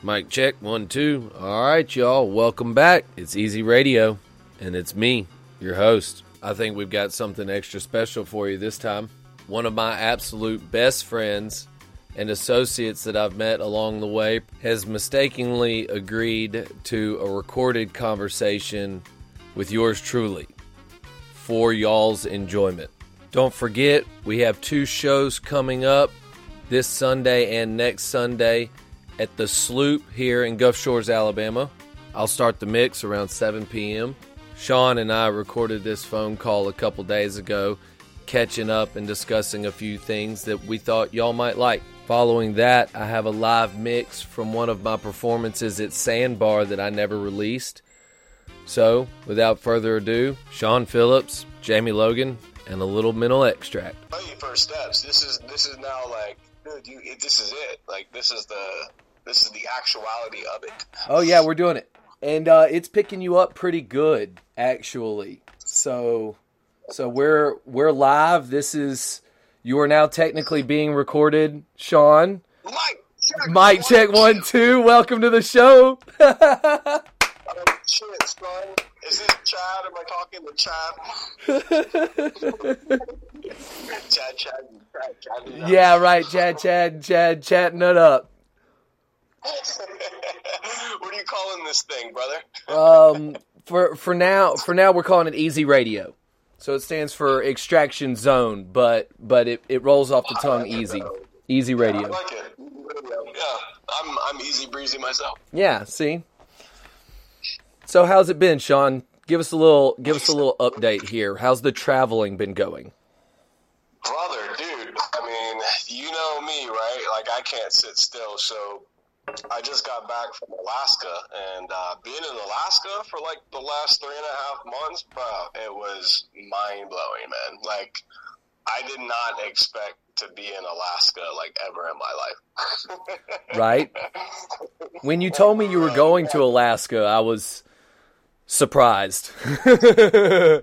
Mic check, one, two. All right, y'all, welcome back. It's Easy Radio, and it's me, your host. I think we've got something extra special for you this time. One of my absolute best friends and associates that I've met along the way has mistakenly agreed to a recorded conversation with yours truly for y'all's enjoyment. Don't forget, we have two shows coming up this Sunday and next Sunday at the Sloop here in Gulf Shores, Alabama. I'll start the mix around 7 p.m. Sean and I recorded this phone call a couple days ago, catching up and discussing a few things that we thought y'all might like. Following that, I have a live mix from one of my performances at Sandbar that I never released. So, without further ado, Sean Phillips, Jamie Logan, and a little mental extract. First steps. This is this is now like, dude, you, this is it. Like this is the this is the actuality of it. Oh yeah, we're doing it, and uh, it's picking you up pretty good actually. So, so we're we're live. This is you are now technically being recorded, Sean. Mike, check Mic check one two. Welcome to the show. Oh, shit, son. Is this Chad? Am I talking to Chad? Chad, Chad, Chad, Chad. yeah, right. Chad, Chad, Chad, chatting it up. What are you calling this thing, brother? Um, for for now, for now, we're calling it Easy Radio. So it stands for Extraction Zone, but but it, it rolls off the tongue easy. Easy Radio. I Radio. like it. Yeah, I'm I'm easy breezy myself. Yeah, see. So how's it been, Sean? Give us a little give us a little update here. How's the traveling been going? Brother, dude, I mean, you know me, right? Like, I can't sit still. So, I just got back from Alaska, and uh, being in Alaska for like the last three and a half months, bro, it was mind blowing, man. Like, I did not expect to be in Alaska like ever in my life. Right? When you told me you were going to Alaska, I was surprised.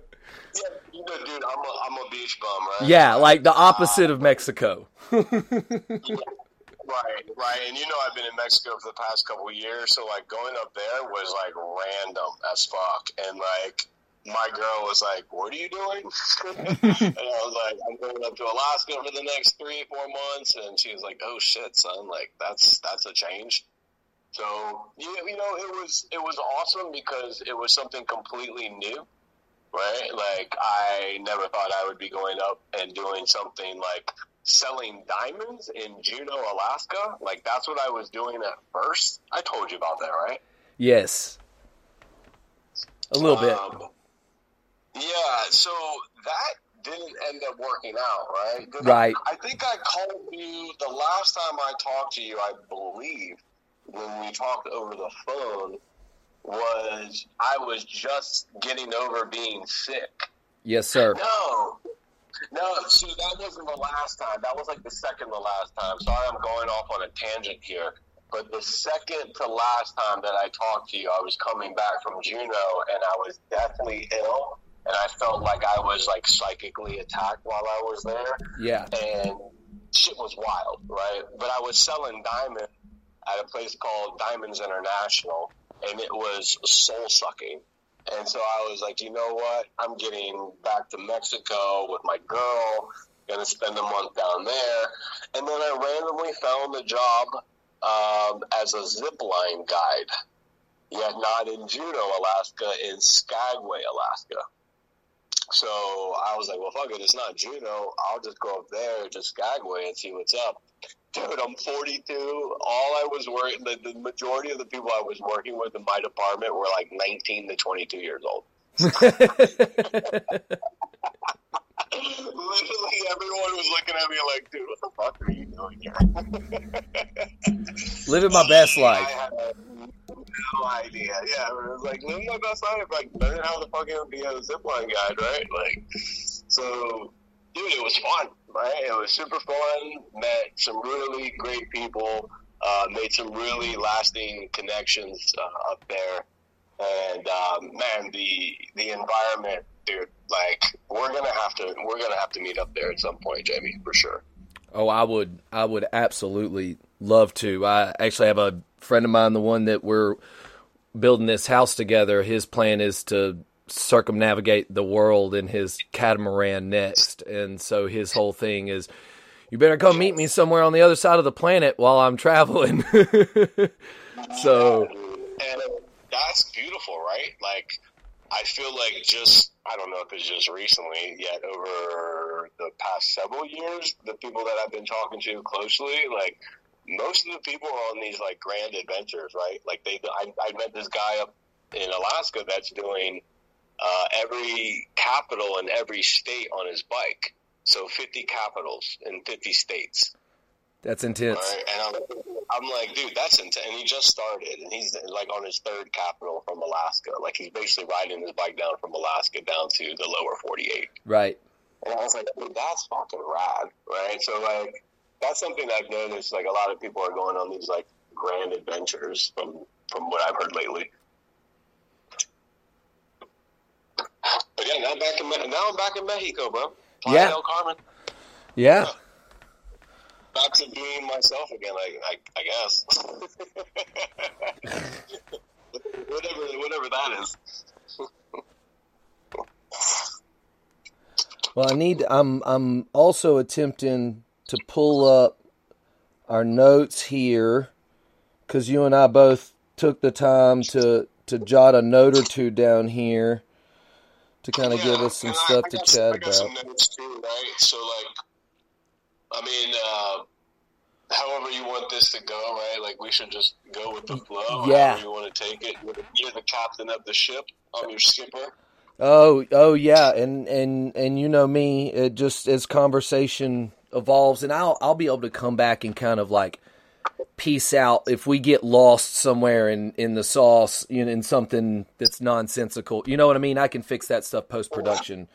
Yeah, dude, I'm a, I'm a beach bum, right? yeah, like the opposite of Mexico. Right, right. And you know, I've been in Mexico for the past couple of years, so like going up there was like random as fuck. And like my girl was like, "What are you doing?" and I was like, "I'm going up to Alaska for the next three, four months." And she was like, "Oh shit, son! Like that's that's a change." So you, you know, it was it was awesome because it was something completely new, right? Like I never thought I would be going up and doing something like selling diamonds in Juneau, Alaska. Like that's what I was doing at first. I told you about that, right? Yes. A little bit. Um, yeah, so that didn't end up working out, right? Did Right. I, I think I called you the last time I talked to you, I believe, when we talked over the phone, was I was just getting over being sick. Yes, sir. No. No, see, that wasn't the last time. That was like the second to last time. Sorry, I'm going off on a tangent here. But the second to last time that I talked to you, I was coming back from Juneau and I was deathly ill. And I felt like I was like psychically attacked while I was there. Yeah. And shit was wild, right? But I was selling diamond at a place called Diamonds International, and it was soul sucking. And so I was like, you know what? I'm getting back to Mexico with my girl, gonna spend a month down there. And then I randomly found a job um, as a zip line guide, yet not in Juneau, Alaska, in Skagway, Alaska. So I was like, well, fuck it, it's not Juneau. I'll just go up there to Skagway and see what's up. Dude, I'm 42. All I was working, the, the majority of the people I was working with in my department were like 19 to 22 years old. Literally, everyone was looking at me like, dude, what the fuck are you doing here? Living my best life. no idea. Yeah, it was like living my best life, like learning how to fucking be a zipline guide, right? Like, so, dude, it was fun, right? It was super fun. Met some really great people. Uh, made some really lasting connections uh, up there, and um, man, the the environment, dude. Like, we're gonna have to we're gonna have to meet up there at some point, Jamie, for sure. Oh, I would I would absolutely love to. I actually have a friend of mine, the one that we're building this house together, his plan is to circumnavigate the world in his catamaran next. And so his whole thing is, you better come meet me somewhere on the other side of the planet while I'm traveling. so, and that's beautiful, right? Like, I feel like just I don't know if it's just recently, yet over the past several years, the people that I've been talking to closely, like most of the people are on these like grand adventures, right? Like they, I, I met this guy up in Alaska that's doing uh, every capital in every state on his bike. So 50 capitals in 50 states. That's intense. Right? And I'm, I'm like, dude, that's intense. And he just started, and he's like on his third capital from Alaska. Like he's basically riding his bike down from Alaska down to the lower 48. Right. And I was like, dude, that's fucking rad, right? So like, that's something I've noticed. Like a lot of people are going on these like grand adventures from from what I've heard lately. But yeah, now I'm back in now I'm back in Mexico, bro. Playa Yeah. del Carmen. Yeah. Back to being myself again, I, I, I guess. whatever, whatever that is. Well, I need. I'm. I'm also attempting to pull up our notes here because you and I both took the time to to jot a note or two down here to kind of give us some I- stuff I to got- chat I got some about. notes too, right? So, like, I mean, uh, however you want this to go, right? Like, we should just go with the flow. Yeah. However you want to take it. You're the, you're the captain of the ship. I'm your skipper. Oh, oh yeah, and and and you know me, it just as conversation evolves, and I'll I'll be able to come back and kind of like piece out if we get lost somewhere in in the sauce, you know, in something that's nonsensical. You know what I mean? I can fix that stuff post production.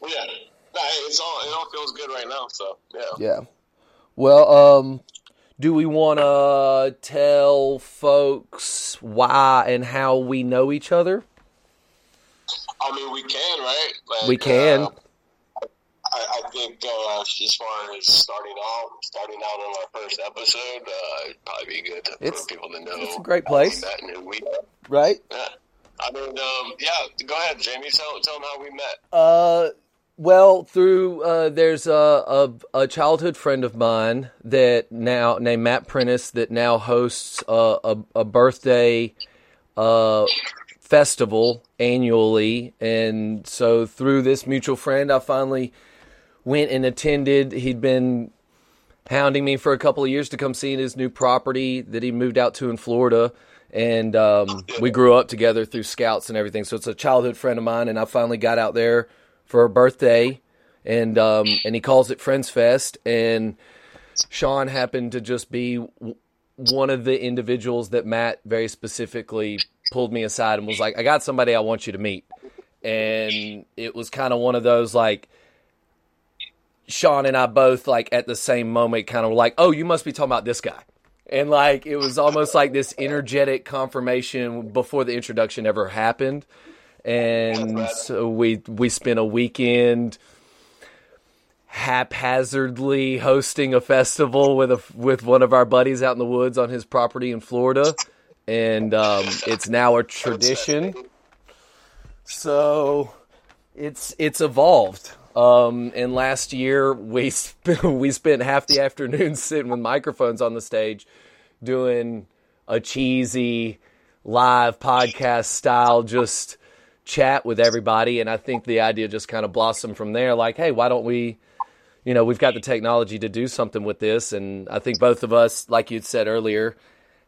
Well, yeah. It's all it all feels good right now. So yeah. Yeah. Well, um, do we want to tell folks why and how we know each other? I mean, we can, right? Like, We can. uh, I, I think uh, as far as starting out, starting out on our first episode, uh, it'd probably be good to, It's- for people to know. it's a great place. met and who we Right? Yeah. I mean, um, yeah. Go ahead, Jamie. Tell tell them how we met. Uh, well, through uh, there's a, a a childhood friend of mine that now named Matt Prentice that now hosts a a, a birthday uh festival annually, and so through this mutual friend, I finally went and attended. He'd been hounding me for a couple of years to come see his new property that he moved out to in Florida. And um, we grew up together through scouts and everything. So it's a childhood friend of mine. And I finally got out there for her birthday. And um, and he calls it Friends Fest. And Sean happened to just be w- one of the individuals that Matt very specifically pulled me aside and was like, I got somebody I want you to meet. And it was kind of one of those like, Sean and I both like at the same moment kind of like, "Oh, you must be talking about this guy." And like it was almost like this energetic confirmation before the introduction ever happened. And so we we spent a weekend haphazardly hosting a festival with a with one of our buddies out in the woods on his property in Florida. And um, it's now a tradition. So it's it's evolved. Um, and last year we sp- we spent half the afternoon sitting with microphones on the stage, doing a cheesy live podcast style just chat with everybody. And I think the idea just kind of blossomed from there. Like, hey, why don't we? You know, we've got the technology to do something with this, and I think both of us, like you'd said earlier,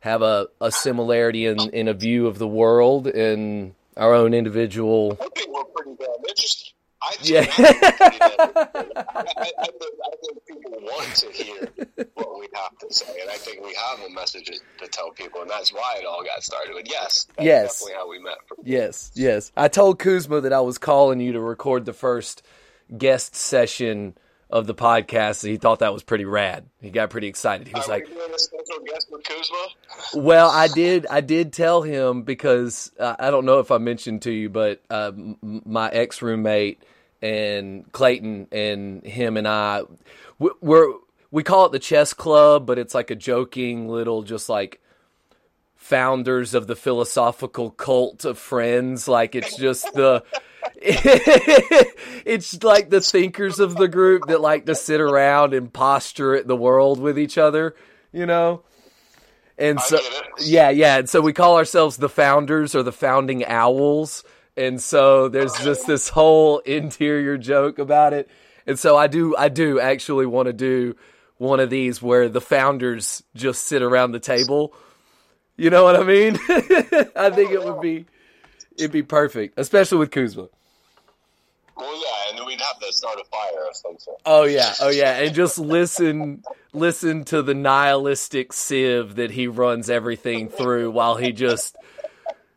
have a, a similarity in, in a view of the world and our own individual I think we're pretty damn interesting. I think, Yeah. I, think we're pretty damn interesting. I, I, think, I think people want to hear what we have to say, and I think we have a message to tell people, and that's why it all got started. But yes, that's Yes. definitely how we met. Yes, yes. I told Kuzma that I was calling you to record the first guest session of the podcast. And he thought that was pretty rad. He got pretty excited. He was Are like, we doing a special guest with Kuzma? "Well, I did. I did tell him because uh, I don't know if I mentioned to you, but uh, m- my ex roommate and Clayton and him and I, we- we're we call it the chess club, but it's like a joking little, just like founders of the philosophical cult of friends. Like it's just the. it's like the thinkers of the group that like to sit around and posture at the world with each other, you know? And so, yeah, yeah. And so we call ourselves the founders or the founding owls. And so there's just this whole interior joke about it. And so I do, I do actually want to do one of these where the founders just sit around the table. You know what I mean? I think it would be, it'd be perfect, especially with Kuzma. Well, yeah, and then we'd have to start a fire or something. Oh yeah, oh yeah, and just listen, listen to the nihilistic sieve that he runs everything through while he just,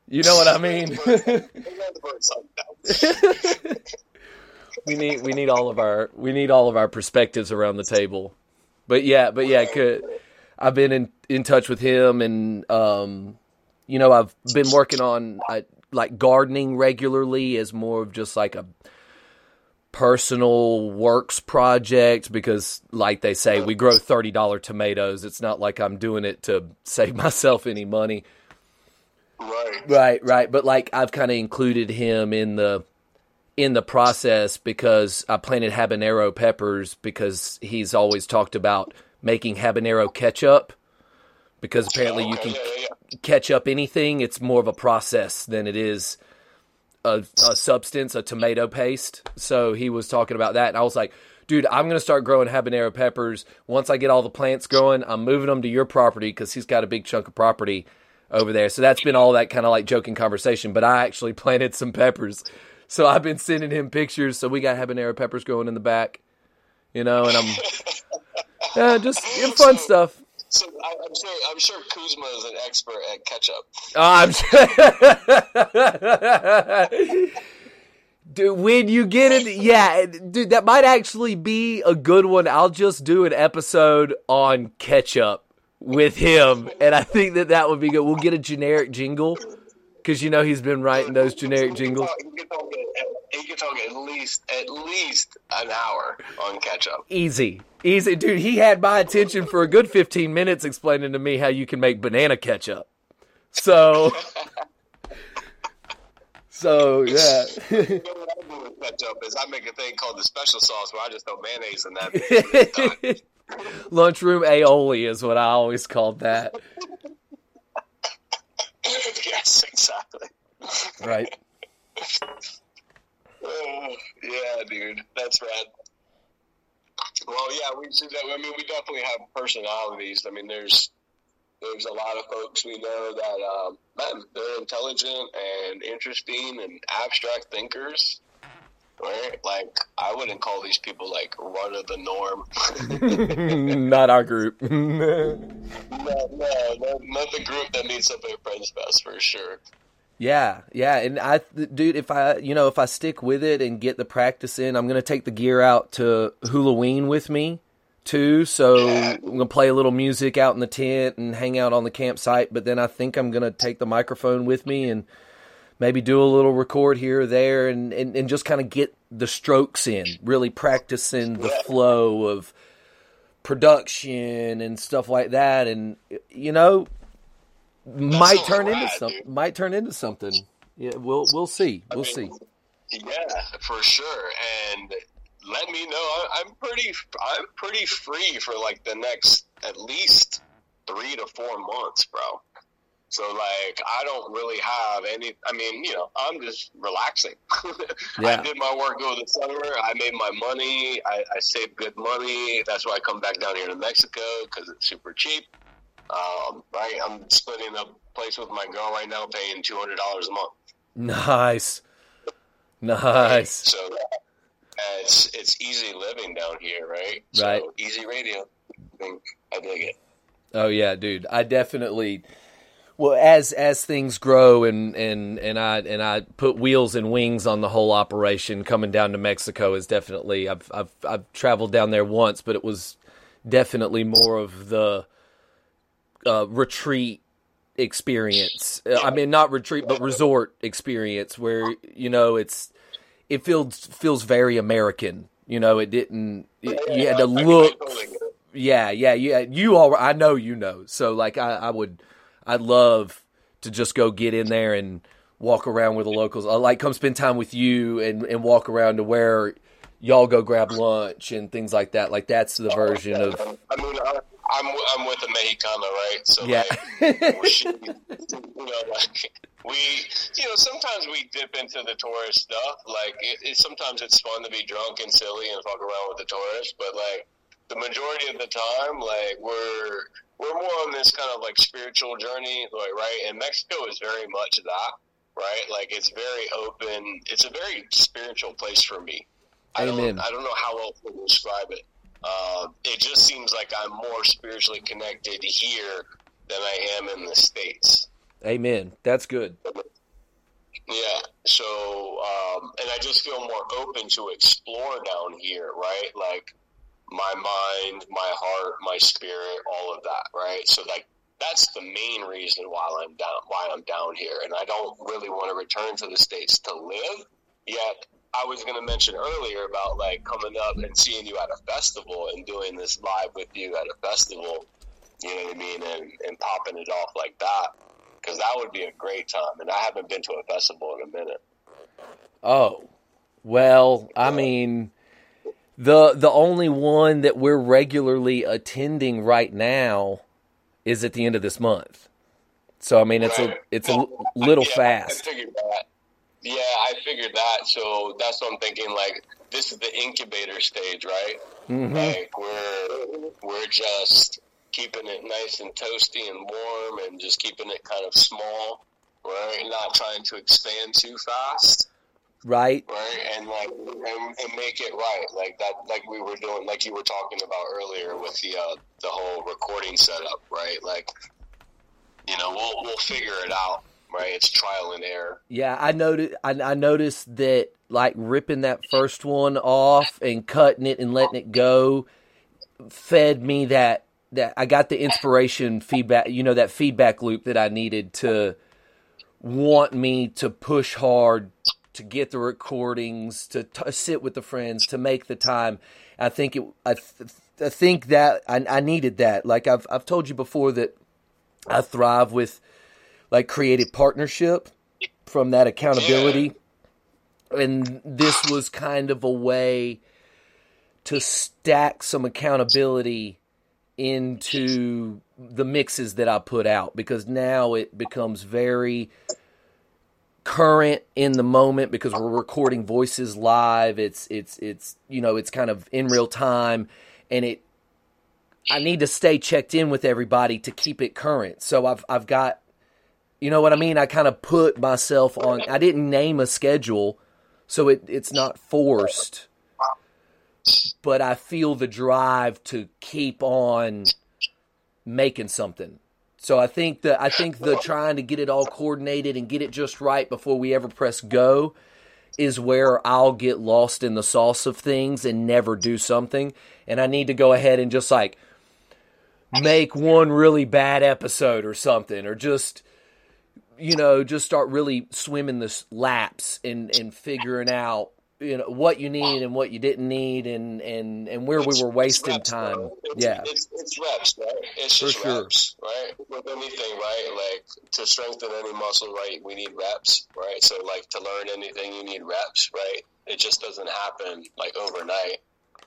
you know what I mean. we need we need all of our we need all of our perspectives around the table, but yeah, but yeah, could, I've been in in touch with him, and um, you know, I've been working on I, like gardening regularly as more of just like a personal works project because like they say we grow $30 tomatoes. It's not like i'm doing it to save myself any money. Right. Right right. But like i've kind of included him in the in the process because i planted habanero peppers because he's always talked about making habanero ketchup because apparently oh, you can catch up anything it's more of a process than it is a, a substance, a tomato paste. So he was talking about that, and I was like, dude, I'm gonna start growing habanero peppers. Once I get all the plants growing, I'm moving them to your property because he's got a big chunk of property over there. So that's been all that kind of like joking conversation. But I actually planted some peppers, so I've been sending him pictures. So we got habanero peppers growing in the back, you know, and I'm yeah, just fun stuff. So I, am sure I'm sure Kuzma is an expert at ketchup. Oh, I'm sure. dude, when you get it, yeah, dude, that might actually be a good one. I'll just do an episode on ketchup with him, and I think that that would be good. We'll get a generic jingle because you know he's been writing those generic jingles. He could talk at least at least an hour on ketchup. Easy, easy, dude. He had my attention for a good fifteen minutes explaining to me how you can make banana ketchup. So, so yeah. ketchup is I make a thing called the special sauce where I just throw mayonnaise in that. Lunchroom aioli is what I always called that. yes, exactly. Right. Oh, yeah, dude, that's rad. Well, yeah, we see that. I mean, we definitely have personalities. I mean, there's there's a lot of folks we know that um, they're intelligent and interesting and abstract thinkers. Right? Like, I wouldn't call these people like run of the norm. not our group. no, no, no, not the group that meets up at Friends Fest for sure. Yeah, yeah, and I, dude, if I, you know, if I stick with it and get the practice in, I'm gonna take the gear out to Halloween with me too. So yeah. I'm gonna play a little music out in the tent and hang out on the campsite. But then I think I'm gonna take the microphone with me and maybe do a little record here or there and, and, and just kind of get the strokes in, really practicing the flow of production and stuff like that. And you know, might turn into something. Might turn into something. Yeah, we'll we'll see. We'll I mean, see. Yeah, for sure. And let me know. I'm pretty. I'm pretty free for like the next at least three to four months, bro. So like, I don't really have any. I mean, you know, I'm just relaxing. yeah. I did my work over the summer. I made my money. I, I saved good money. That's why I come back down here to Mexico because it's super cheap. Um, right, I'm splitting a place with my girl right now, paying two hundred dollars a month. Nice, nice. So uh, it's it's easy living down here, right? So, right. Easy radio. I think I dig it. Oh yeah, dude. I definitely. Well, as as things grow and, and, and I and I put wheels and wings on the whole operation, coming down to Mexico is definitely I've I've I've traveled down there once, but it was definitely more of the uh, retreat experience. Uh, I mean, not retreat, but resort experience where you know it's it feels feels very American. You know, it didn't. It, you had to look. Yeah, yeah, yeah. You all. I know you know. So like, I, I would. I'd love to just go get in there and walk around with the locals. I like come spend time with you and, and walk around to where y'all go grab lunch and things like that. Like that's the version of. I mean, I, I'm I'm with the Mexicana, right? So Yeah. like, we should, you know, like we, you know, sometimes we dip into the tourist stuff. Like it, it, sometimes it's fun to be drunk and silly and fuck around with the tourists, but like the majority of the time, like we're we're more on this kind of like spiritual journey, like right. And Mexico is very much that, right? Like it's very open. It's a very spiritual place for me. I Amen. don't I don't know how else to describe it. Uh, it just seems like I'm more spiritually connected here than I am in the states. Amen. That's good. Yeah. So, um, and I just feel more open to explore down here, right? Like my mind, my heart, my spirit, all of that, right? So, like that's the main reason why I'm down. Why I'm down here, and I don't really want to return to the states to live yet. I was going to mention earlier about like coming up and seeing you at a festival and doing this live with you at a festival. You know what I mean, and, and popping it off like that because that would be a great time. And I haven't been to a festival in a minute. Oh, well, I mean, the the only one that we're regularly attending right now is at the end of this month. So I mean, it's a it's a little yeah, fast. I figured that. Yeah, I figured that. So that's what I'm thinking. Like this is the incubator stage, right? hmm Like we're we're just keeping it nice and toasty and warm, and just keeping it kind of small, right? Not trying to expand too fast. Right? right? And like, and, and make it right, like that, like we were doing, like you were talking about earlier with the uh, the whole recording setup, right? Like, you know, we'll we'll figure it out, right? It's trial and error. Yeah, I noticed. I, I noticed that like ripping that first one off and cutting it and letting it go fed me that that I got the inspiration feedback. You know that feedback loop that I needed to want me to push hard to get the recordings to t- sit with the friends to make the time. I think it. I, th- I think that I, I needed that. Like I've I've told you before that I thrive with like creative partnership from that accountability. And this was kind of a way to stack some accountability into the mixes that I put out because now it becomes very current in the moment because we're recording voices live. It's it's it's you know it's kind of in real time and it I need to stay checked in with everybody to keep it current. So I've I've got you know what I mean I kind of put myself on I didn't name a schedule so it it's not forced but I feel the drive to keep on making something. So I think that I think the trying to get it all coordinated and get it just right before we ever press go is where I'll get lost in the sauce of things and never do something. And I need to go ahead and just like make one really bad episode or something or just you know just start really swimming the s- laps and and figuring out you know what you need and what you didn't need and and and where we were wasting reps, time bro. It's, yeah it's, it's reps, right? It's For just sure. reps, right? With anything, right? Like to strengthen any muscle, right? We need reps, right? So like to learn anything, you need reps, right? It just doesn't happen like overnight.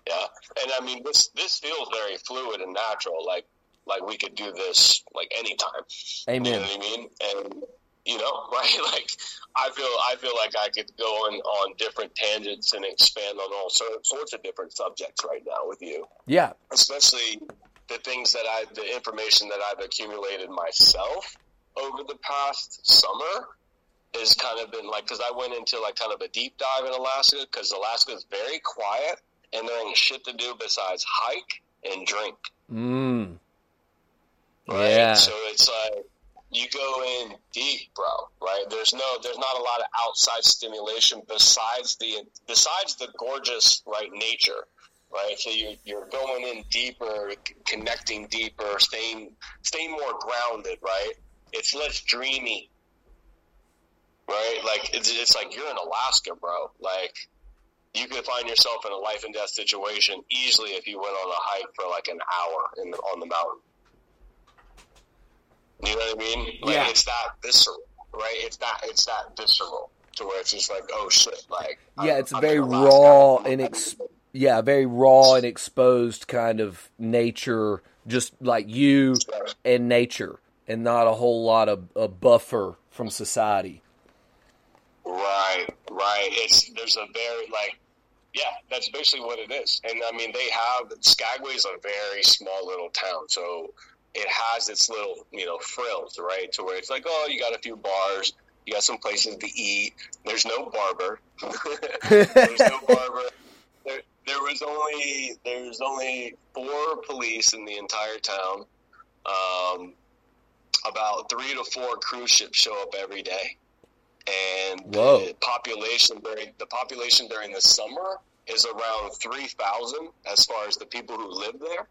Yeah, and I mean this this feels very fluid and natural. Like like we could do this like anytime. You know amen what I mean? And you know, right? Like I feel I feel like I could go on on different tangents and expand on all sor- sorts of different subjects right now with you, yeah especially the things that I the information that I've accumulated myself over the past summer has kind of been like because I went into like kind of a deep dive in Alaska because Alaska is very quiet and there ain't shit to do besides hike and drink. mm. right? yeah So it's like you go in deep, bro. Right? There's no, there's not a lot of outside stimulation besides the besides the gorgeous right nature. Right, so you're, you're going in deeper, connecting deeper, staying staying more grounded. Right, it's less dreamy. Right, like it's, it's like you're in Alaska, bro. Like you could find yourself in a life and death situation easily if you went on a hike for like an hour in the, on the mountain. You know what I mean? Like, Yeah. It's that visceral, right? It's that it's that visceral to where it's just like, oh shit, like Yeah, I'm- it's I'm very raw and ex- yeah, very raw and exposed kind of nature, just like you and nature, and not a whole lot of a buffer from society. Right, right. It's there's a very like, yeah, that's basically what it is. And I mean, they have Skagway is a very small little town, so it has its little you know frills, right? To where it's like, oh, you got a few bars, you got some places to eat. There's no barber. there's no barber. There, there was only there's only four police in the entire town. Um, about three to four cruise ships show up every day, and Whoa. the population during the population during the summer is around three thousand as far as the people who live there,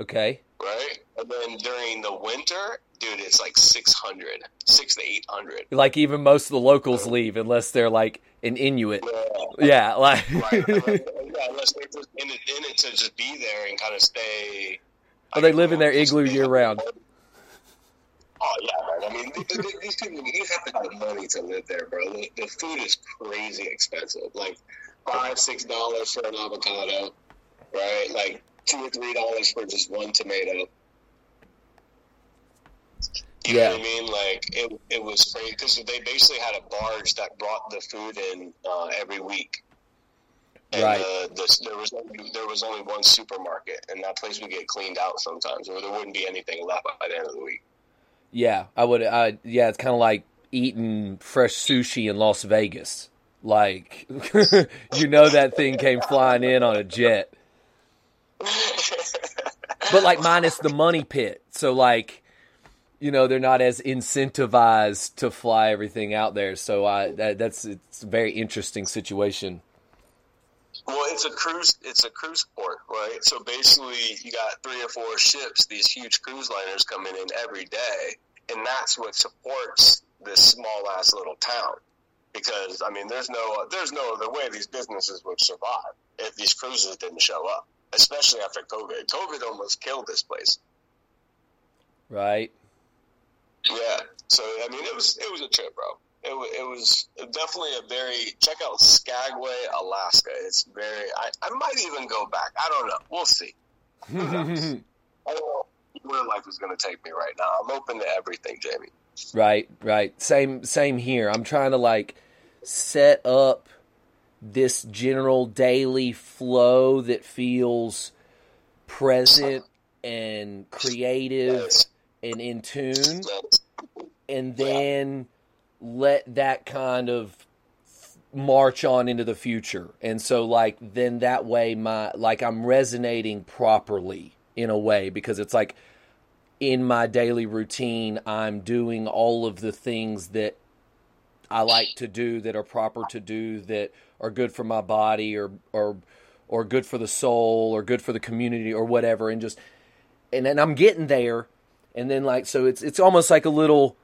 Okay, right? And then during the winter, dude, it's like 600, six to eight hundred. like even most of the locals leave unless they're like an Inuit. Yeah. Yeah, like Right. yeah, unless they're just in it, in it to just be there and kind of stay. Or they live in their igloo year round. Oh yeah, man. I mean, th- th- these people, you have to have money to live there, bro. The, the food is crazy expensive. Like five, six dollars for an avocado, right? Like two or three dollars for just one tomato. You Yeah. know what I mean? Like it, it was crazy because they basically had a barge that brought the food in uh, every week. And Right. uh, this, there was only, there was only one supermarket, and that place would get cleaned out sometimes, or there wouldn't be anything left by the end of the week. yeah, I would. I yeah, it's kind of like eating fresh sushi in Las Vegas. Like you know that thing came flying in on a jet. but like minus the money pit. So like, you know, they're not as incentivized to fly everything out there. So I that, that's it's a very interesting situation. Well, it's a cruise. It's a cruise port, right? So basically, you got three or four ships, these huge cruise liners coming in every day, and that's what supports this small ass little town. Because I mean, there's no there's no other way these businesses would survive if these cruises didn't show up, especially after COVID. COVID almost killed this place. Right? Yeah. So I mean, it was it was a trip, bro. It was, it was definitely a very check out Skagway, Alaska. It's very. I, I might even go back. I don't know. We'll see. I don't know where life is going to take me right now. I'm open to everything, Jamie. Right, right. Same same here. I'm trying to like set up this general daily flow that feels present and creative and in tune and then let that kind of march on into the future. And so like then that way my like I'm resonating properly in a way because it's like in my daily routine I'm doing all of the things that I like to do that are proper to do that are good for my body or or or good for the soul or good for the community or whatever and just and then I'm getting there and then like so it's it's almost like a little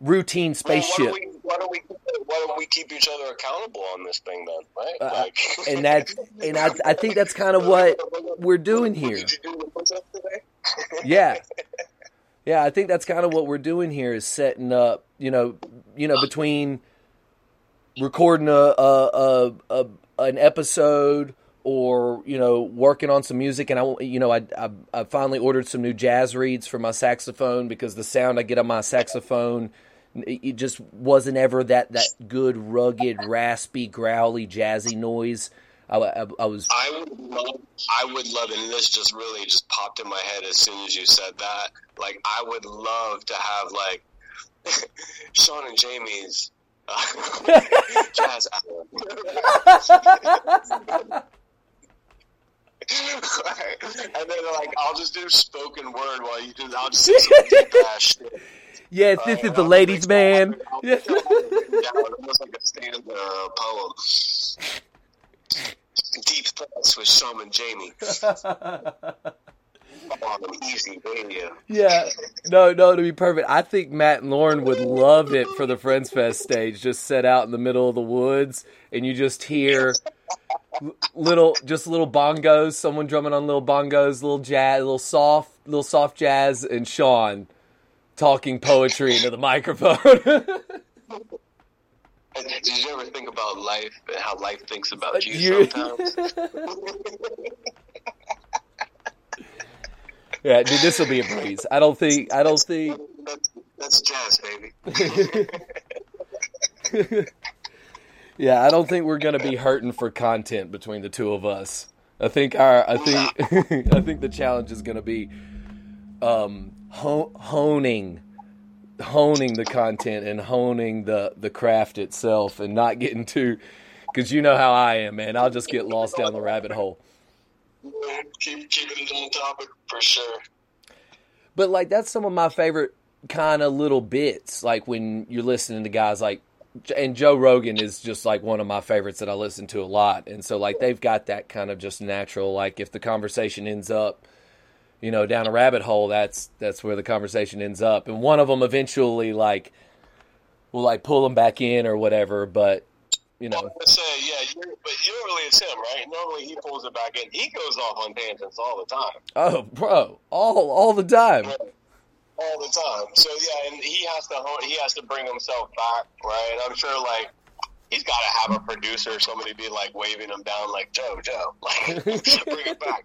routine Well, spaceship why, don't we, why don't we why don't we keep each other accountable on this thing then, right? Uh, like, and that and I I think that's kind of what we're doing here. Do the push-up today? Yeah. Yeah, I think that's kind of what we're doing here is setting up, you know, you know, between recording a a, a, a an episode or you know working on some music and I you know I, I I finally ordered some new jazz reeds for my saxophone because the sound I get on my saxophone it just wasn't ever that that good rugged raspy growly jazzy noise. I, I, I was I would love, I would love, and this just really just popped in my head as soon as you said that. Like, I would love to have like Sean and Jamie's jazz hour. and then like I'll just do spoken word while you do. I'll just say some deep ass shit. yes, this Uh, is the I'll ladies' man. Almost like a stanza or a poem. Deep thoughts with Sean and Jamie on Easy Radio. Yeah, no, no. To be perfect, I think Matt and Lauren would love it for the Friends Fest stage. Just set out in the middle of the woods, and you just hear little, just little bongos. Someone drumming on little bongos, little jazz, little soft, little soft jazz, and Sean talking poetry into the microphone. Did you ever think about life and how life thinks about you, you... sometimes? yeah, dude, this will be a breeze. I don't think. I don't think. That's, that's jazz, baby. yeah, I don't think we're gonna be hurting for content between the two of us. I think our. I think. I think the challenge is gonna be um, honing honing the content and honing the the craft itself and not getting too because you know how I am, man. I'll just get lost down the rabbit hole. Keep keeping it on topic for sure. But like that's some of my favorite kind of little bits. Like when you're listening to guys like and Joe Rogan is just like one of my favorites that I listen to a lot. And so like they've got that kind of just natural like if the conversation ends up you know, down a rabbit hole, that's that's where the conversation ends up. And one of them eventually like will like pull them back in or whatever. But you know, well, say yeah, but usually it's him, right? Normally he pulls it back in. He goes off on tangents all the time. Oh, bro, all all the time. All the time. So yeah, and he has to he has to bring himself back, right? I'm sure like he's got to have a producer or somebody be like waving him down, like Joe, Joe, like bring it back.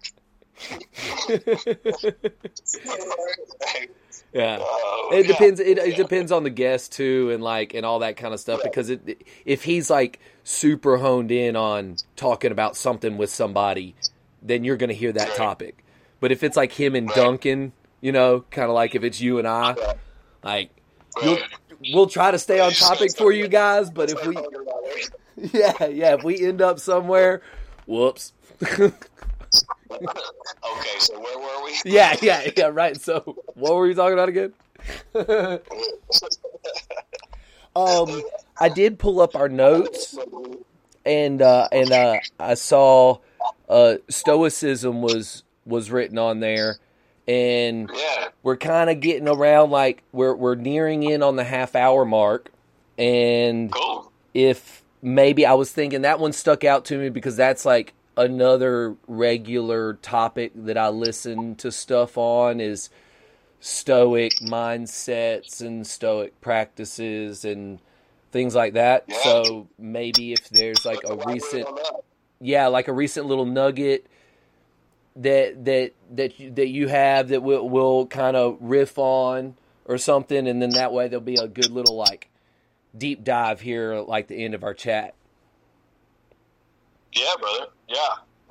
yeah, uh, it depends. It, it, depends on the guest too, and like and all that kind of stuff. Because it, if he's like super honed in on talking about something with somebody, then you're going to hear that topic. But if it's like him and Duncan, you know, kind of like if it's you and I, like we'll try to stay on topic for you guys. But if we, yeah, yeah, if we end up somewhere, whoops. okay, so where were we? yeah, yeah, yeah, right. So what were we talking about again? um, I did pull up our notes, and uh, and uh, I saw uh, Stoicism was was written on there, and yeah. we're kind of getting around like we're we're nearing in on the half hour mark, and cool. if maybe I was thinking that one stuck out to me because that's like another regular topic that I listen to stuff on is stoic mindsets and stoic practices and things like that. Yeah. So maybe if there's like a recent yeah, like a recent little nugget that that that you, that you have that we'll, we'll kind of riff on or something and then that way there'll be a good little like deep dive here like the end of our chat. Yeah, brother. Yeah,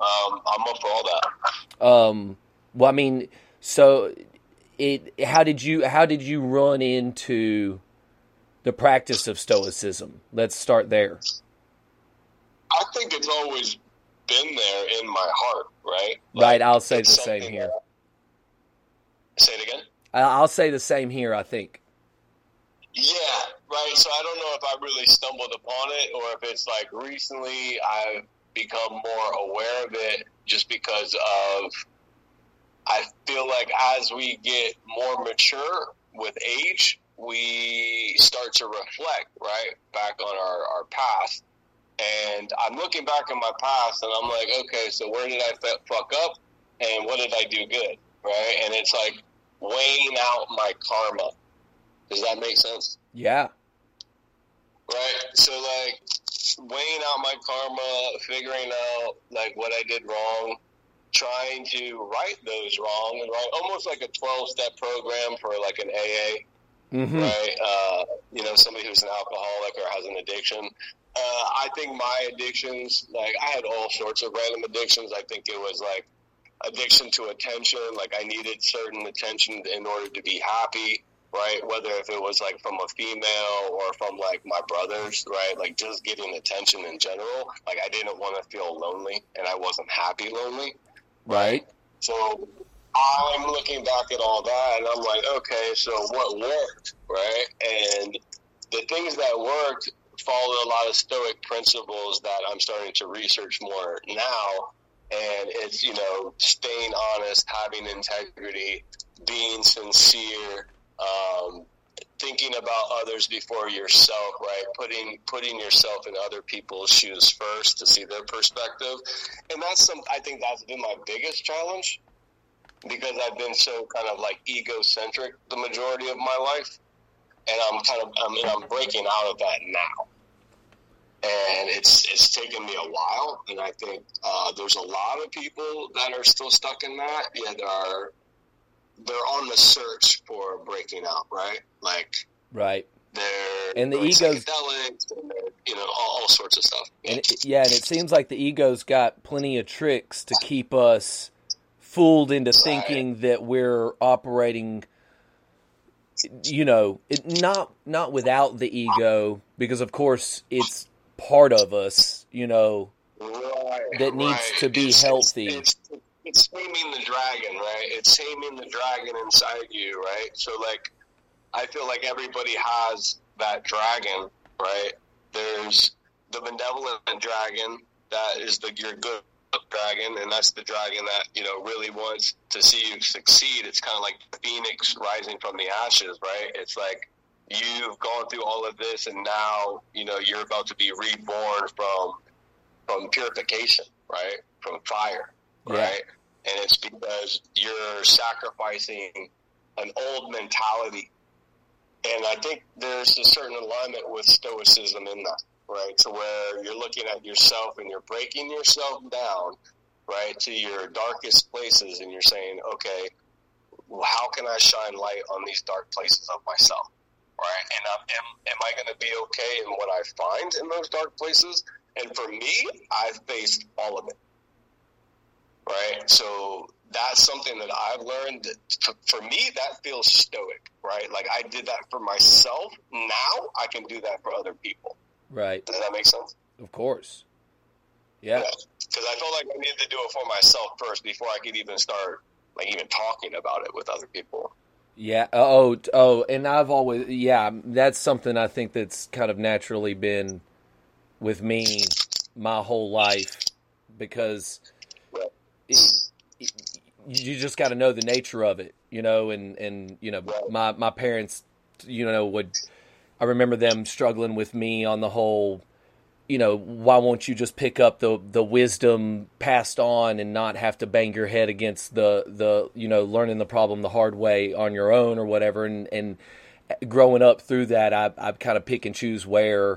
um, I'm up for all that. Um, well, I mean, so it. How did you? How did you run into the practice of Stoicism? Let's start there. I think it's always been there in my heart, right? Like, right. I'll say the same here. That, say it again. I'll say the same here. I think. Yeah, right. So I don't know if I really stumbled upon it or if it's like recently I've become more aware of it just because of I feel like as we get more mature with age, we start to reflect right back on our, our past. And I'm looking back at my past and I'm like, okay, so where did I fuck up and what did I do good? Right. And it's like weighing out my karma. Does that make sense? Yeah. Right. So, like, weighing out my karma, figuring out like what I did wrong, trying to right those wrong, and right almost like a twelve step program for like an AA. Mm-hmm. Right, uh, you know, somebody who's an alcoholic or has an addiction. Uh, I think my addictions, like I had all sorts of random addictions. I think it was like addiction to attention. Like I needed certain attention in order to be happy right? Whether if it was like from a female or from like my brothers, right? Like just getting attention in general. Like I didn't want to feel lonely and I wasn't happy lonely. Right. So I'm looking back at all that and I'm like, okay, so what worked, right? And the things that worked followed a lot of stoic principles that I'm starting to research more now. And it's, you know, staying honest, having integrity, being sincere, um, thinking about others before yourself, right? Putting putting yourself in other people's shoes first to see their perspective, and that's some. I think that's been my biggest challenge, because I've been so kind of like egocentric the majority of my life, and I'm kind of I mean I'm breaking out of that now, and it's it's taken me a while, and I think uh, there's a lot of people that are still stuck in that. Yeah, there are they're on the search for breaking out, right? Like right. They're and the egos, and you know, all, all, sorts of stuff. And it, yeah, and it seems like the ego's got plenty of tricks to keep us fooled into right. thinking that we're operating you know it, not not without the ego because of course it's part of us you know right, that needs right. to be it's, healthy it's, it's, it's taming the dragon right it's taming the dragon inside you right so like i feel like everybody has that dragon right there's the benevolent dragon that is the your good dragon, and that's the dragon that you know really wants to see you succeed. It's kind of like the phoenix rising from the ashes, right? It's like you've gone through all of this, and now you know you're about to be reborn from from purification, right? From fire, yeah. right? And it's because you're sacrificing an old mentality. And I think there's a certain alignment with Stoicism in that right? To where you're looking at yourself and you're breaking yourself down, right, to your darkest places, and you're saying, okay, well, how can I shine light on these dark places of myself, right? And I'm, am, am I going to be okay in what I find in those dark places? And for me, I've faced all of it, right? So that's something that I've learned. That for me, that feels stoic, right? Like I did that for myself. Now I can do that for other people. Right. Does that make sense? Of course. Yeah. Because yeah. I felt like I needed to do it for myself first before I could even start, like, even talking about it with other people. Yeah. Oh, oh, and I've always, yeah, that's something I think that's kind of naturally been with me my whole life because. It, you just got to know the nature of it, you know, and, and, you know, my, my parents, you know, would, I remember them struggling with me on the whole, you know, why won't you just pick up the the wisdom passed on and not have to bang your head against the the you know learning the problem the hard way on your own or whatever. And and growing up through that I I kind of pick and choose where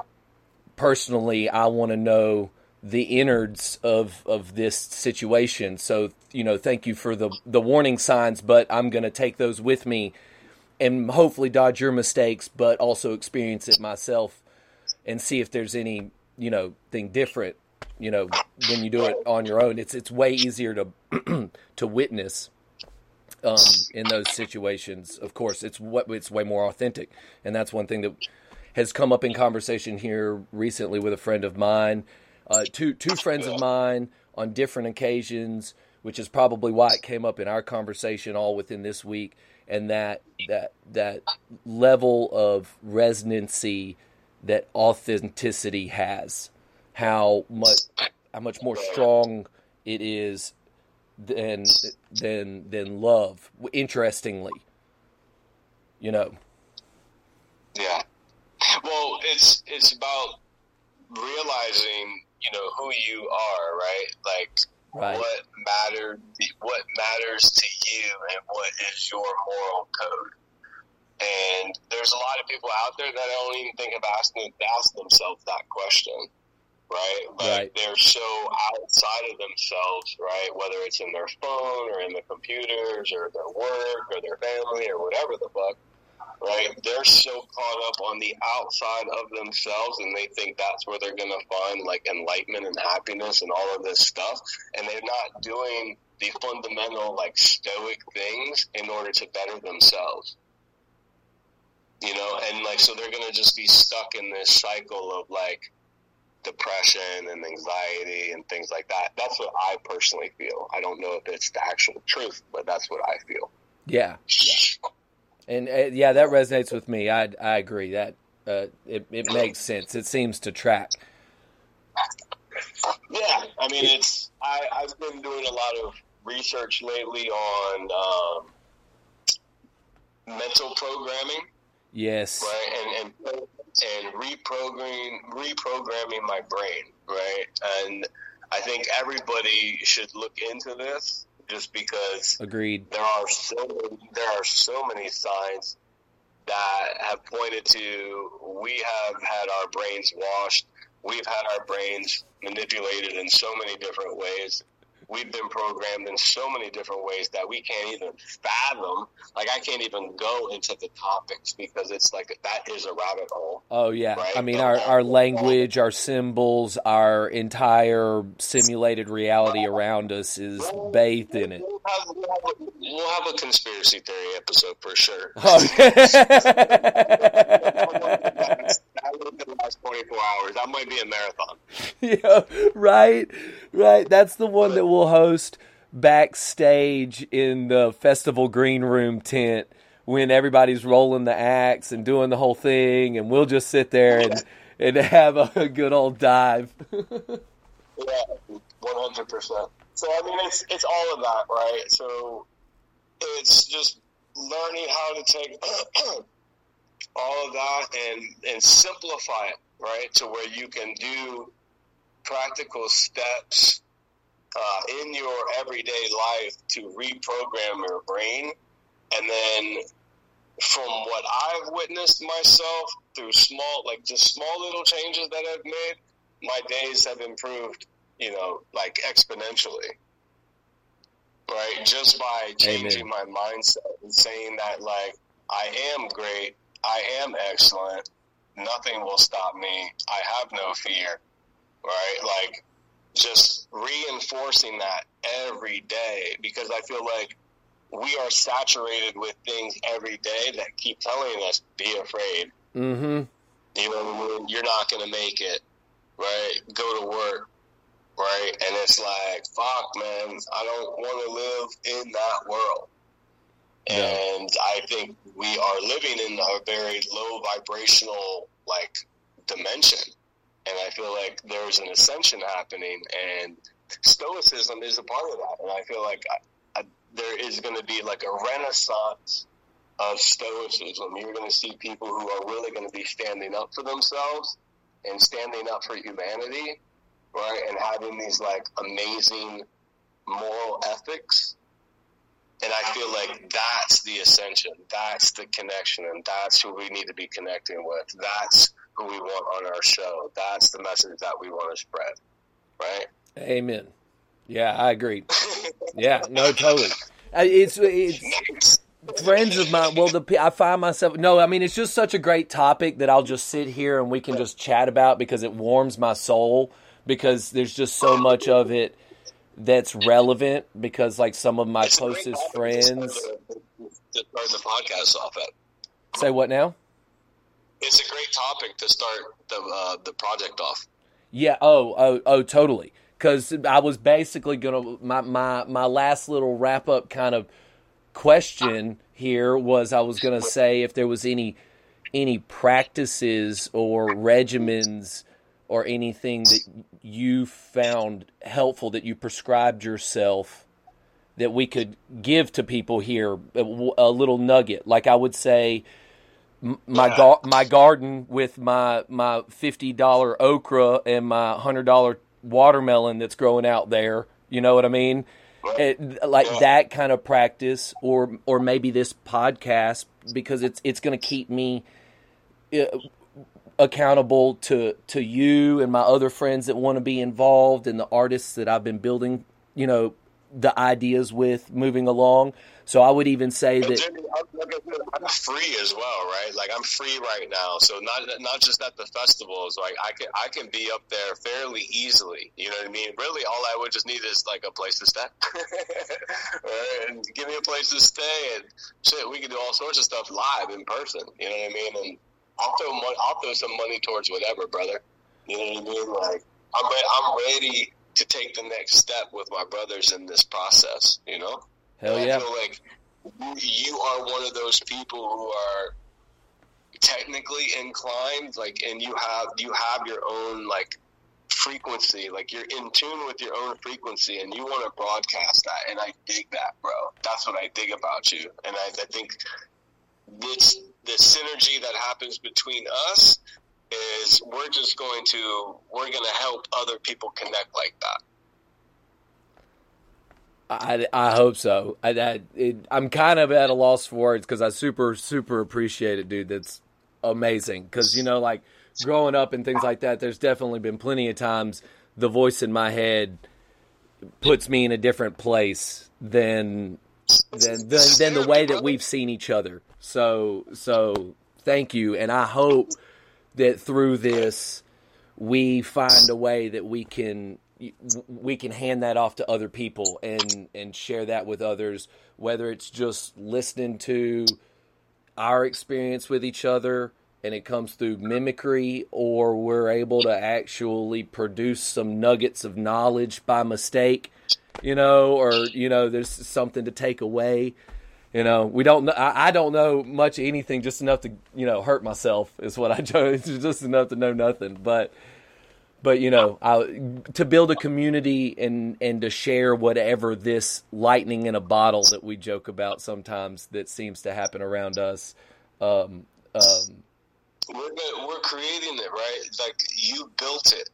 personally I want to know the innards of of this situation. So, you know, thank you for the the warning signs, but I'm going to take those with me and hopefully dodge your mistakes, but also experience it myself and see if there's any you know thing different. You know, when you do it on your own, it's it's way easier to to witness um, in those situations. Of course, it's what it's way more authentic, and that's one thing that has come up in conversation here recently with a friend of mine, uh, two two friends of mine on different occasions, which is probably why it came up in our conversation all within this week and that that that level of resonancy that authenticity has. How much how much more strong it is than than than love interestingly. You know? Yeah. Well it's it's about realizing you know who you are right like Right. What matters? What matters to you, and what is your moral code? And there's a lot of people out there that don't even think of asking ask themselves that question, right? But right. they're so outside of themselves, right? Whether it's in their phone or in their computers or their work or their family or whatever the fuck right? They're so caught up on the outside of themselves and they think that's where they're going to find like enlightenment and happiness and all of this stuff. And they're not doing the fundamental like stoic things in order to better themselves. You know, and like, so they're going to just be stuck in this cycle of like, depression and anxiety and things like that. That's what I personally feel. I don't know if it's the actual truth, but that's what I feel. Yeah. yeah. And uh, yeah, that resonates with me. I I agree that uh, it it makes sense. It seems to track. Yeah, I mean, it's I I've been doing a lot of research lately on um, mental programming. Yes. Right, and and and reprogramming reprogramming my brain. Right, and I think everybody should look into this just because agreed. There are so there are so many signs that have pointed to we have had our brains washed, we've had our brains manipulated in so many different ways we've been programmed in so many different ways that we can't even fathom. Like I can't even go into the topics because it's like that is a rabbit hole. Oh yeah, right? I mean our our language, our symbols, our entire simulated reality around us is bathed in it. We'll have, we'll have, a, we'll have a conspiracy theory episode for sure. Oh. the last 24 hours. That might be a marathon. Yeah, right, right. That's the one that we'll host backstage in the festival green room tent when everybody's rolling the axe and doing the whole thing, and we'll just sit there and and have a good old dive. yeah, one hundred percent. So I mean, it's it's all of that, right? So it's just learning how to take all of that and and simplify it right to where you can do practical steps uh, in your everyday life to reprogram your brain. And then from what I've witnessed myself through small like just small little changes that I've made my days have improved you know like exponentially. Right? Just by changing Amen. my mindset and saying that like I am great I am excellent. Nothing will stop me. I have no fear. Right? Like just reinforcing that every day because I feel like we are saturated with things every day that keep telling us be afraid. Mm-hmm. You know, you're not going to make it. Right? Go to work. Right? And it's like, fuck, man, I don't want to live in that world. And I think we are living in a very low vibrational like dimension. And I feel like there's an ascension happening and stoicism is a part of that. And I feel like I, I, there is going to be like a renaissance of stoicism. You're going to see people who are really going to be standing up for themselves and standing up for humanity, right? And having these like amazing moral ethics and I feel like that's the ascension. That's the connection. And that's who we need to be connecting with. That's who we want on our show. That's the message that we want to spread. Right? Amen. Yeah, I agree. yeah, no, totally. Uh, it's, it's friends of mine. Well, the I find myself. No, I mean it's just such a great topic that I'll just sit here and we can just chat about because it warms my soul. Because there's just so much of it that's relevant because like some of my it's closest friends to start the podcast off at. Say what now? It's a great topic to start the uh, the project off. Yeah. Oh. Oh. Oh. Totally. Because I was basically gonna my my my last little wrap up kind of question here was I was gonna say if there was any any practices or regimens or anything that you found helpful that you prescribed yourself that we could give to people here a, little nugget. Like i would say my gar- my garden with my my $50 okra and my $100 watermelon that's growing out there. You know what i mean? It, like that kind of practice or or maybe this podcast because it's it's going to keep me uh, accountable to to you and my other friends that want to be involved and the artists that I've been building, you know, the ideas with moving along. So I would even say that Jimmy, I'm free as well, right? Like I'm free right now, so not not just at the festivals. Like I can I can be up there fairly easily. You know what I mean? Really, all I would just need is like a place to stay, right? and give me a place to stay, and shit, we can do all sorts of stuff live in person. You know what I mean? And I'll throw money, I'll throw some money towards whatever, brother. You know what I mean? Like I'm re- I'm ready to take the next step with my brothers in this process. You know? Hell yeah! Like you are one of those people who are technically inclined, like, and you have you have your own like frequency, like you're in tune with your own frequency, and you want to broadcast that, and I dig that, bro. That's what I dig about you, and I, I think this the synergy that happens between us is we're just going to we're going to help other people connect like that. I, I hope so. I, I I'm kind of at a loss for words because I super super appreciate it, dude. That's amazing. Because you know, like growing up and things like that, there's definitely been plenty of times the voice in my head puts me in a different place than than than, than the way that we've seen each other. So so thank you, and I hope that through this we find a way that we can we can hand that off to other people and and share that with others whether it's just listening to our experience with each other and it comes through mimicry or we're able to actually produce some nuggets of knowledge by mistake you know or you know there's something to take away you know we don't know I, I don't know much anything just enough to you know hurt myself is what i chose just enough to know nothing. But but you know I, to build a community and and to share whatever this lightning in a bottle that we joke about sometimes that seems to happen around us um, um, we're we're creating it right? Like you built it.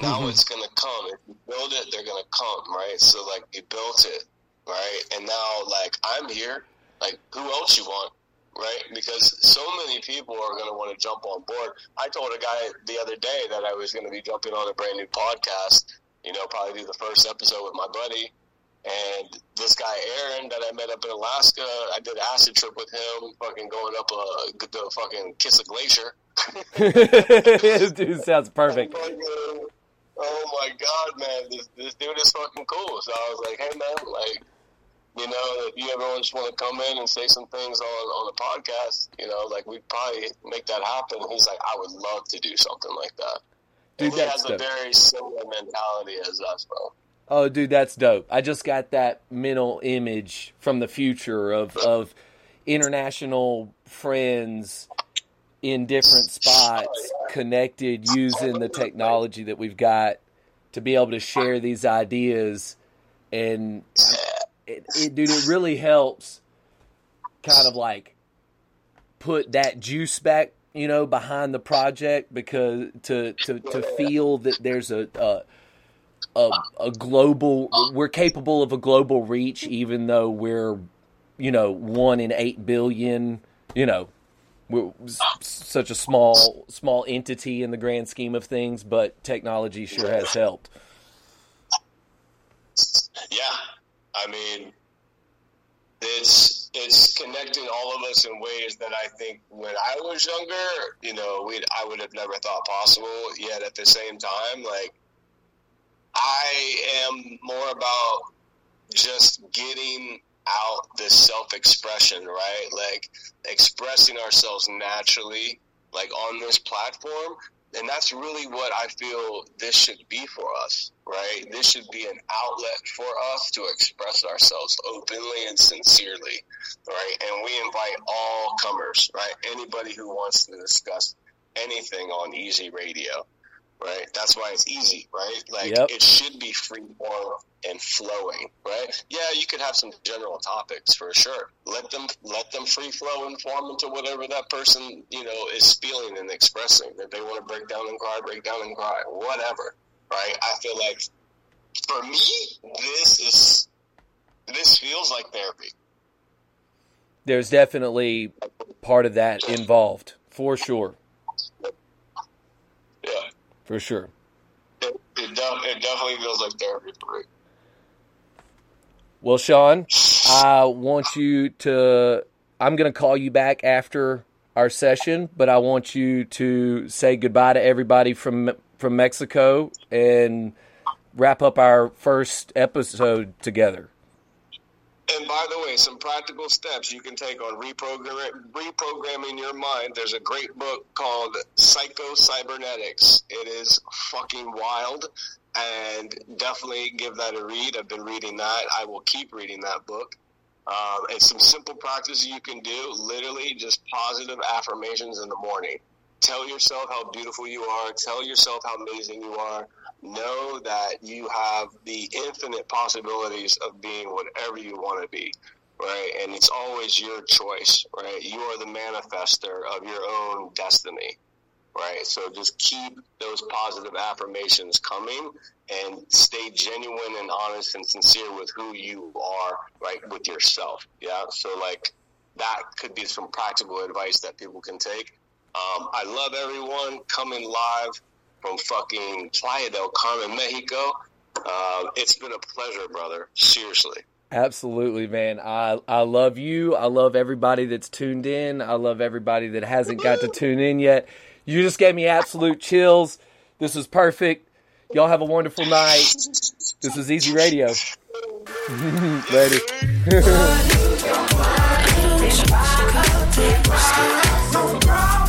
Now mm-hmm. it's gonna come. If you build it they're gonna come right? So like you built it right and now like i'm here like who else you want right? Because so many people are going to want to jump on board. I told a guy the other day that I was going to be jumping on a brand new podcast. You know, probably do the first episode with my buddy. And this guy Aaron that I met up in Alaska, I did an acid trip with him, fucking going up a the fucking Kiss a Glacier. dude sounds perfect. Oh my god, man, this this dude is fucking cool. So I was like, hey man, like you know, if you ever just want to come in and say some things on on the podcast, you know, like we'd probably make that happen. He's like, I would love to do something like that. Dude, and he has dope. a very similar mentality as us, bro. Oh, dude, that's dope. I just got that mental image from the future of of international friends in different spots connected using the technology that we've got to be able to share these ideas and it, it, dude, it really helps kind of like put that juice back, you know, behind the project because to to to feel that there's a a, a, a global we're capable of a global reach even though we're you know one in eight billion you know such a small small entity in the grand scheme of things but technology sure has helped yeah I mean, it's it's connecting all of us in ways that I think when I was younger, you know, we I would have never thought possible. Yet at the same time, like I am more about just getting out this self expression, right? Like expressing ourselves naturally, like on this platform, and that's really what I feel this should be for us, right? This should be an outlet for us to express ourselves openly and sincerely, right? And we invite all comers, right? Anybody who wants to discuss anything on Easy Radio right? That's why it's easy, right? Like yep. it should be free form and flowing, right? Yeah, you could have some general topics for sure. Let them let them free flow and form into whatever that person you know is feeling and expressing. If they want to break down and cry, break down and cry, whatever, right? I feel like for me, this is this feels like therapy. There's definitely part of that involved, for sure. Yeah for sure. It, it, it definitely feels like therapy for me. Well, Sean, I want you to. I'm going to call you back after our session, but I want you to say goodbye to everybody from from Mexico and wrap up our first episode together. And by the way, some practical steps you can take on reprogramming, reprogramming your mind. There's a great book called Psycho Cybernetics. It is fucking wild, and definitely give that a read. I've been reading that. I will keep reading that book. Um, and some simple practices you can do. Literally, just positive affirmations in the morning. Tell yourself how beautiful you are. Tell yourself how amazing you are know that you have the infinite possibilities of being whatever you want to be right and it's always your choice right you are the manifester of your own destiny right? So just keep those positive affirmations coming and stay genuine and honest and sincere with who you are, right, with yourself. Yeah. So, like, that could be some practical advice that people can take. Um, I love everyone coming live from fucking Playa del Carmen, Mexico. Uh, it's been a pleasure, brother. Seriously. Absolutely, man. I I love you. I love everybody that's tuned in. I love everybody that hasn't got to tune in yet. You just gave me absolute chills. This was perfect. Y'all have a wonderful night. This is Easy Radio. Later.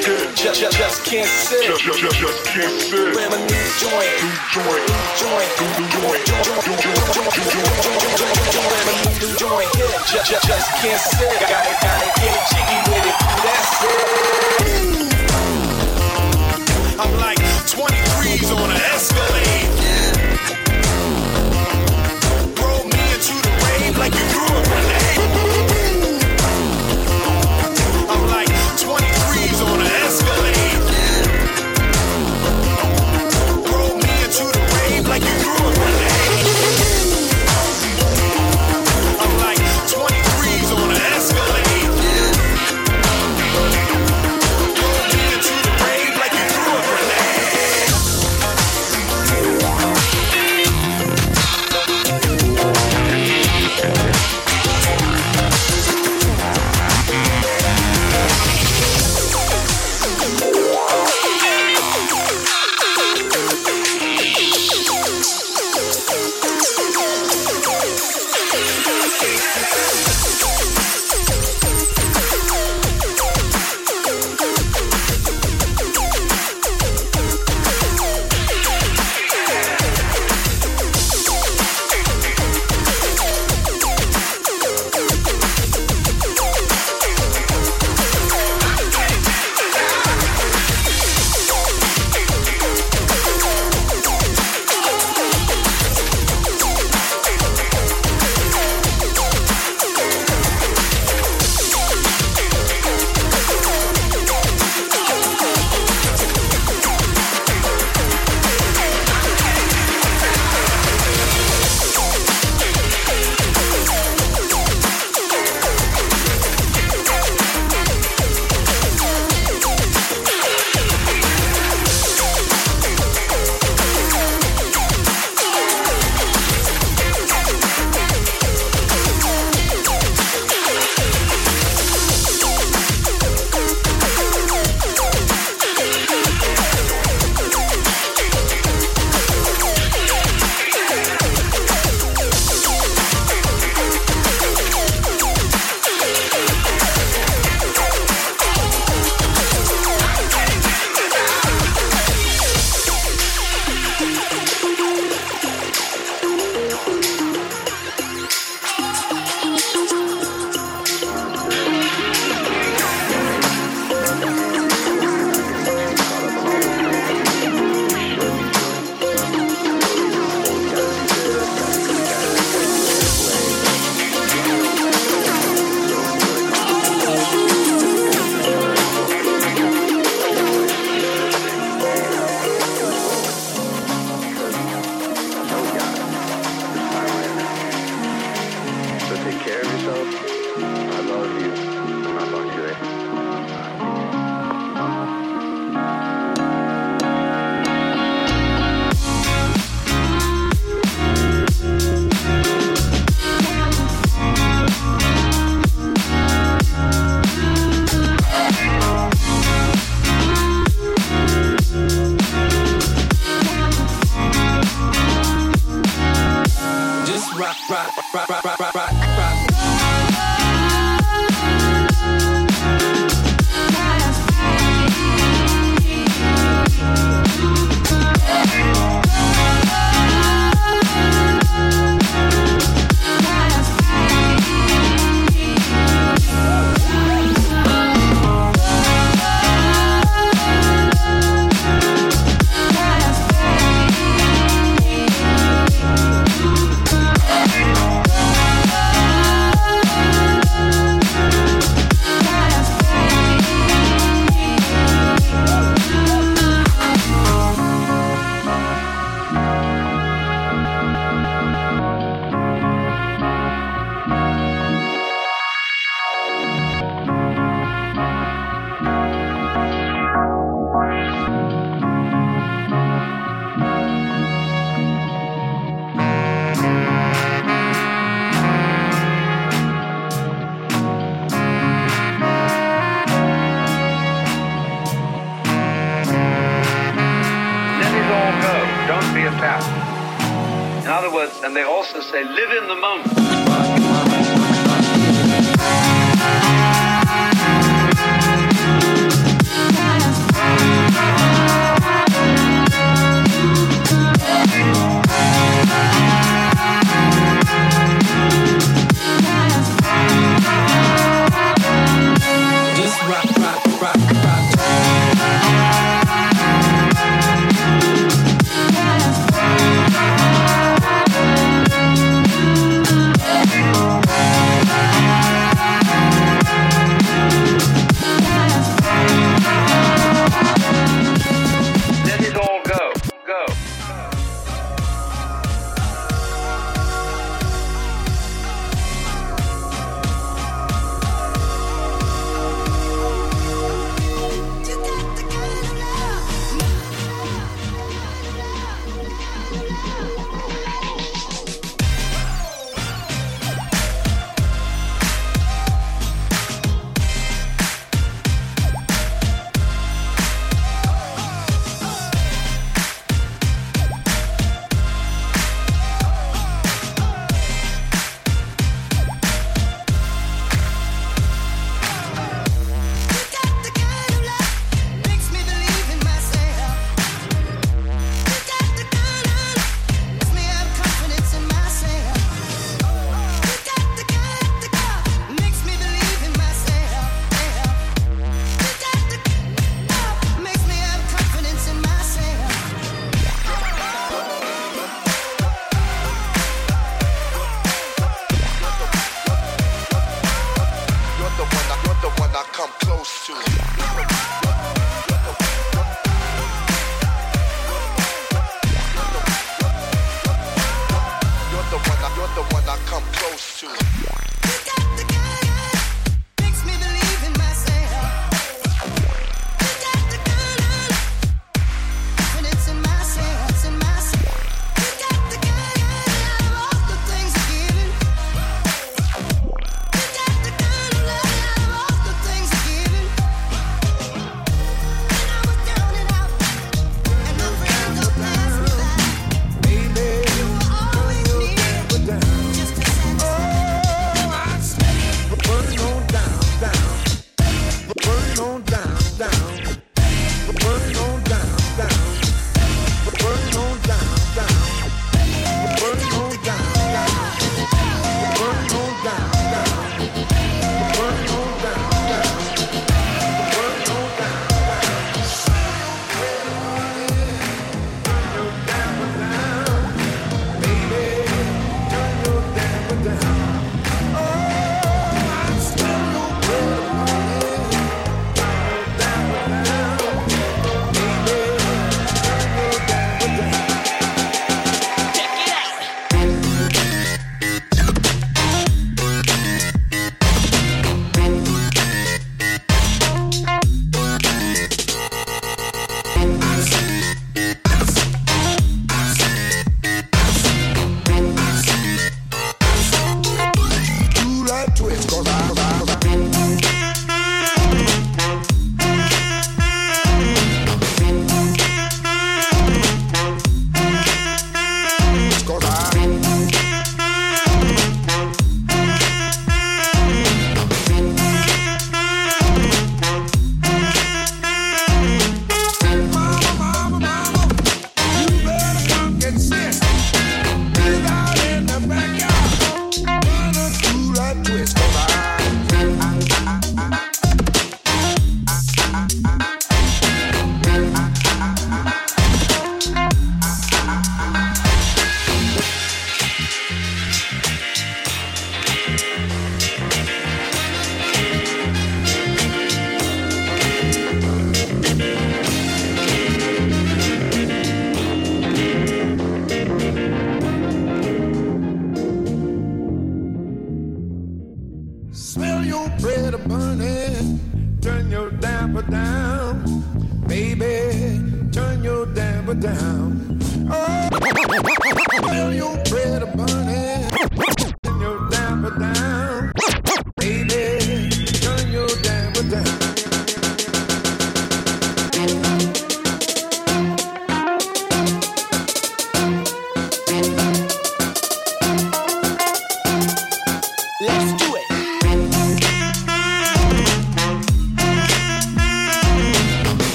new just, just, just can't sit. Just, just, just, just can't sit. Where a new joint, New joint. joint, New joint. where a new joint just, just, just can't sit. Gotta, gotta get jiggy with it. That's it. I'm like 23s on an Escalade.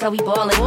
How we ballin'.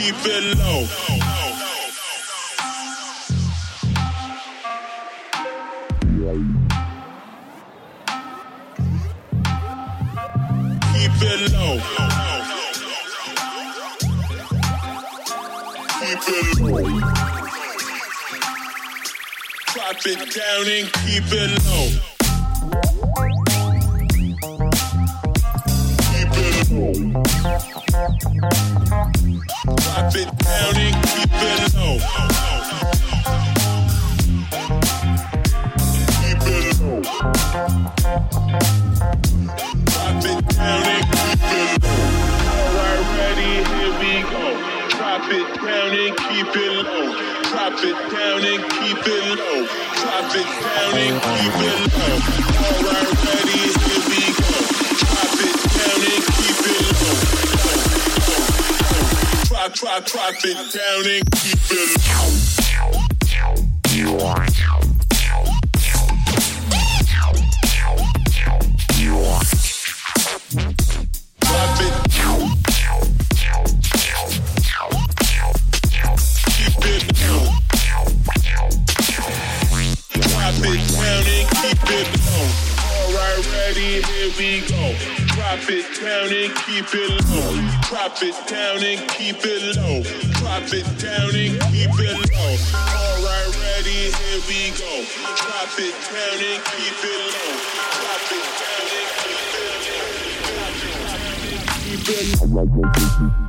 Even low. Keep it low. Keep it low. Drop it down and keep it low. Down and keep it low. Drop it down and keep it low. Alright, ready, here we go. Drop it down and keep it low. Drop, drop, drop keep it low. It down and keep it low. Drop it down and keep it low. Alright, ready, here we go. Drop it down and keep it low. Drop it down and keep it low. Keep it low.